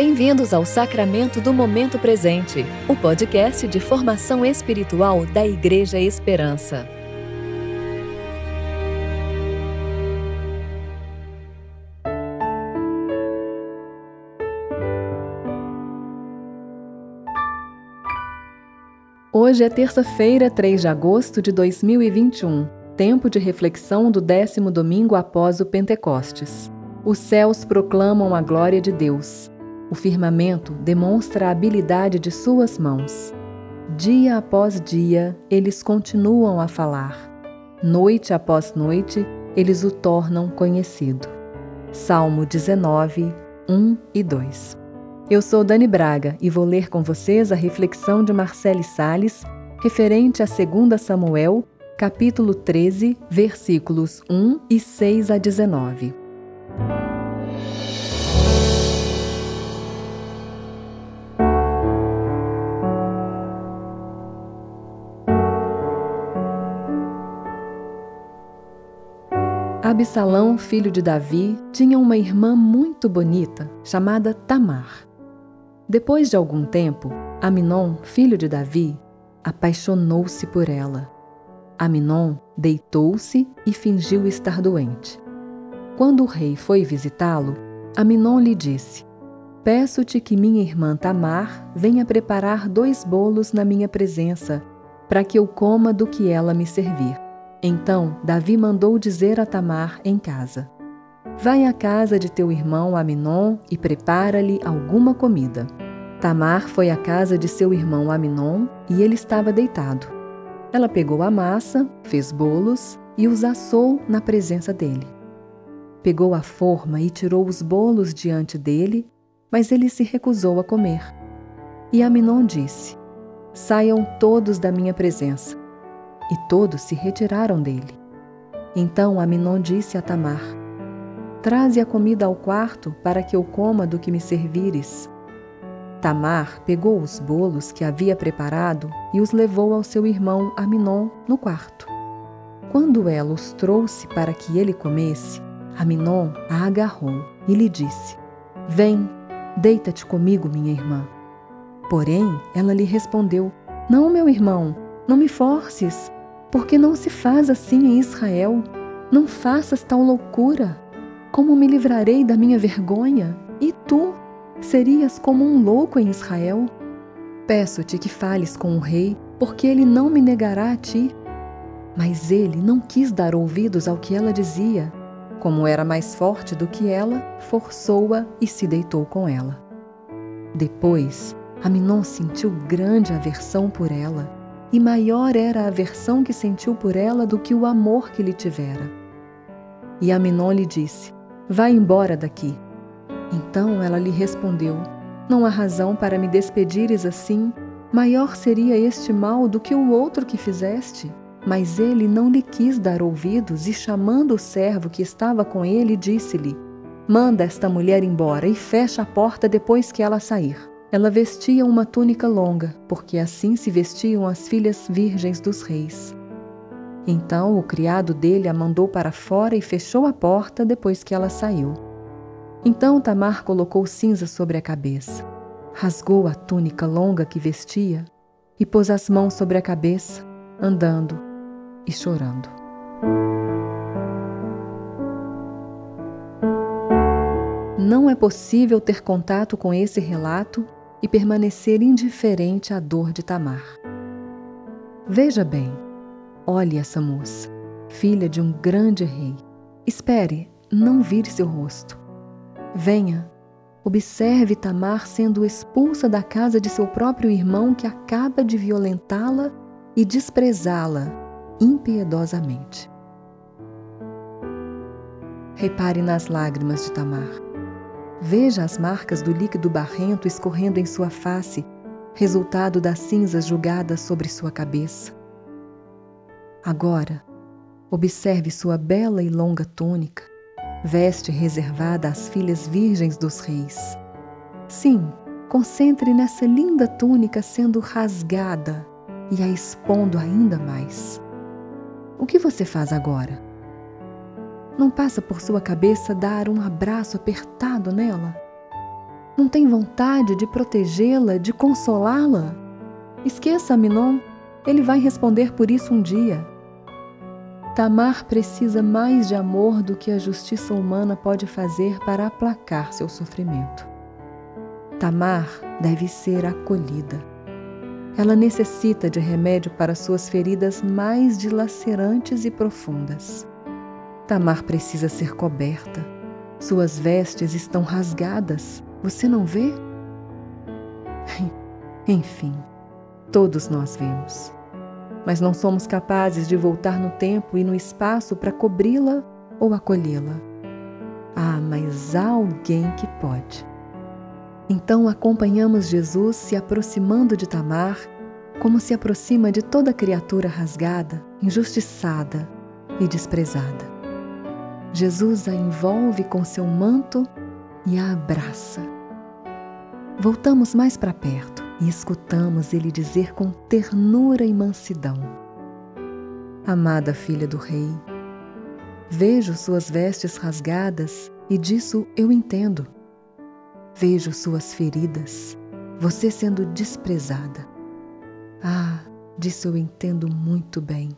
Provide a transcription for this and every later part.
Bem-vindos ao Sacramento do Momento Presente, o podcast de formação espiritual da Igreja Esperança. Hoje é terça-feira, 3 de agosto de 2021, tempo de reflexão do décimo domingo após o Pentecostes. Os céus proclamam a glória de Deus. O firmamento demonstra a habilidade de suas mãos. Dia após dia, eles continuam a falar. Noite após noite, eles o tornam conhecido. Salmo 19, 1 e 2. Eu sou Dani Braga e vou ler com vocês a reflexão de Marcele Sales referente a 2 Samuel, capítulo 13, versículos 1 e 6 a 19. Absalão, filho de Davi, tinha uma irmã muito bonita chamada Tamar. Depois de algum tempo, Aminon, filho de Davi, apaixonou-se por ela. Aminon deitou-se e fingiu estar doente. Quando o rei foi visitá-lo, Aminon lhe disse: Peço-te que minha irmã Tamar venha preparar dois bolos na minha presença, para que eu coma do que ela me servir. Então Davi mandou dizer a Tamar em casa: Vai à casa de teu irmão Aminon e prepara-lhe alguma comida. Tamar foi à casa de seu irmão Aminon e ele estava deitado. Ela pegou a massa, fez bolos e os assou na presença dele. Pegou a forma e tirou os bolos diante dele, mas ele se recusou a comer. E Aminon disse: Saiam todos da minha presença. E todos se retiraram dele. Então Aminon disse a Tamar: Traze a comida ao quarto para que eu coma do que me servires. Tamar pegou os bolos que havia preparado e os levou ao seu irmão Aminon no quarto. Quando ela os trouxe para que ele comesse, Aminon a agarrou e lhe disse: Vem, deita-te comigo, minha irmã. Porém, ela lhe respondeu: Não, meu irmão, não me forces, porque não se faz assim em Israel. Não faças tal loucura. Como me livrarei da minha vergonha? E tu, Serias como um louco em Israel? Peço-te que fales com o rei, porque ele não me negará a ti. Mas ele não quis dar ouvidos ao que ela dizia. Como era mais forte do que ela, forçou-a e se deitou com ela. Depois, Aminon sentiu grande aversão por ela, e maior era a aversão que sentiu por ela do que o amor que lhe tivera. E Aminon lhe disse: Vá embora daqui, então ela lhe respondeu: Não há razão para me despedires assim. Maior seria este mal do que o outro que fizeste. Mas ele não lhe quis dar ouvidos e, chamando o servo que estava com ele, disse-lhe: Manda esta mulher embora e fecha a porta depois que ela sair. Ela vestia uma túnica longa, porque assim se vestiam as filhas virgens dos reis. Então o criado dele a mandou para fora e fechou a porta depois que ela saiu. Então Tamar colocou cinza sobre a cabeça, rasgou a túnica longa que vestia e pôs as mãos sobre a cabeça, andando e chorando. Não é possível ter contato com esse relato e permanecer indiferente à dor de Tamar. Veja bem, olhe essa moça, filha de um grande rei. Espere, não vire seu rosto. Venha, observe Tamar sendo expulsa da casa de seu próprio irmão que acaba de violentá-la e desprezá-la impiedosamente. Repare nas lágrimas de Tamar. Veja as marcas do líquido barrento escorrendo em sua face, resultado das cinzas julgadas sobre sua cabeça. Agora, observe sua bela e longa túnica, veste reservada às filhas virgens dos reis. Sim, concentre nessa linda túnica sendo rasgada e a expondo ainda mais. O que você faz agora? Não passa por sua cabeça dar um abraço apertado nela? Não tem vontade de protegê-la, de consolá-la? Esqueça Aminon, ele vai responder por isso um dia. Tamar precisa mais de amor do que a justiça humana pode fazer para aplacar seu sofrimento. Tamar deve ser acolhida. Ela necessita de remédio para suas feridas mais dilacerantes e profundas. Tamar precisa ser coberta. Suas vestes estão rasgadas. Você não vê? Enfim, todos nós vemos. Mas não somos capazes de voltar no tempo e no espaço para cobri-la ou acolhê-la. Ah, mas há alguém que pode. Então acompanhamos Jesus se aproximando de Tamar, como se aproxima de toda criatura rasgada, injustiçada e desprezada. Jesus a envolve com seu manto e a abraça. Voltamos mais para perto e escutamos ele dizer com ternura e mansidão: Amada filha do Rei, vejo suas vestes rasgadas e disso eu entendo. Vejo suas feridas, você sendo desprezada. Ah, disso eu entendo muito bem.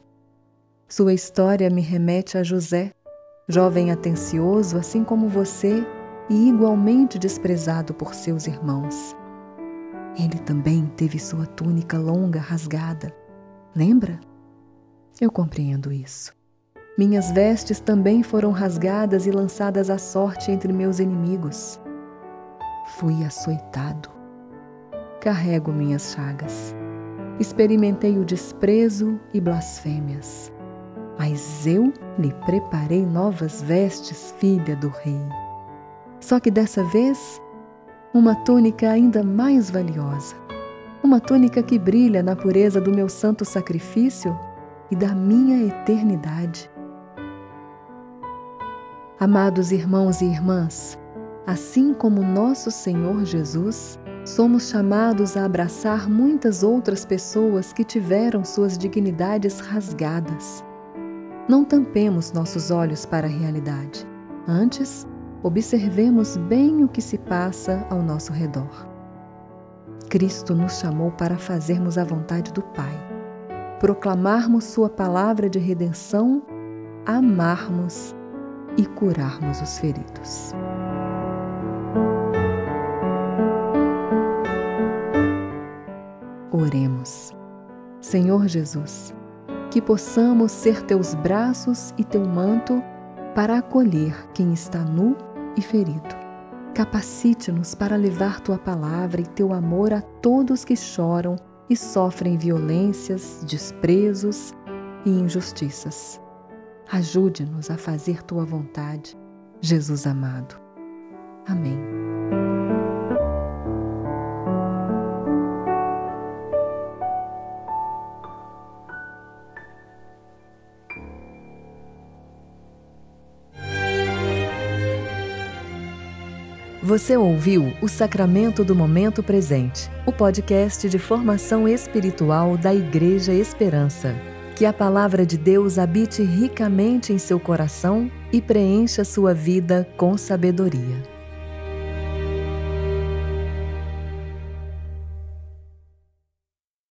Sua história me remete a José, jovem atencioso, assim como você, e igualmente desprezado por seus irmãos. Ele também teve sua túnica longa rasgada. Lembra? Eu compreendo isso. Minhas vestes também foram rasgadas e lançadas à sorte entre meus inimigos fui açoitado. Carrego minhas chagas. Experimentei o desprezo e blasfêmias. Mas eu lhe preparei novas vestes, filha do rei. Só que dessa vez, uma túnica ainda mais valiosa. Uma túnica que brilha na pureza do meu santo sacrifício e da minha eternidade. Amados irmãos e irmãs, Assim como nosso Senhor Jesus, somos chamados a abraçar muitas outras pessoas que tiveram suas dignidades rasgadas. Não tampemos nossos olhos para a realidade. Antes, observemos bem o que se passa ao nosso redor. Cristo nos chamou para fazermos a vontade do Pai, proclamarmos Sua palavra de redenção, amarmos e curarmos os feridos. Oremos. Senhor Jesus, que possamos ser teus braços e teu manto para acolher quem está nu e ferido. Capacite-nos para levar tua palavra e teu amor a todos que choram e sofrem violências, desprezos e injustiças. Ajude-nos a fazer tua vontade, Jesus amado. Amém. Você ouviu o Sacramento do Momento Presente, o podcast de formação espiritual da Igreja Esperança. Que a palavra de Deus habite ricamente em seu coração e preencha sua vida com sabedoria.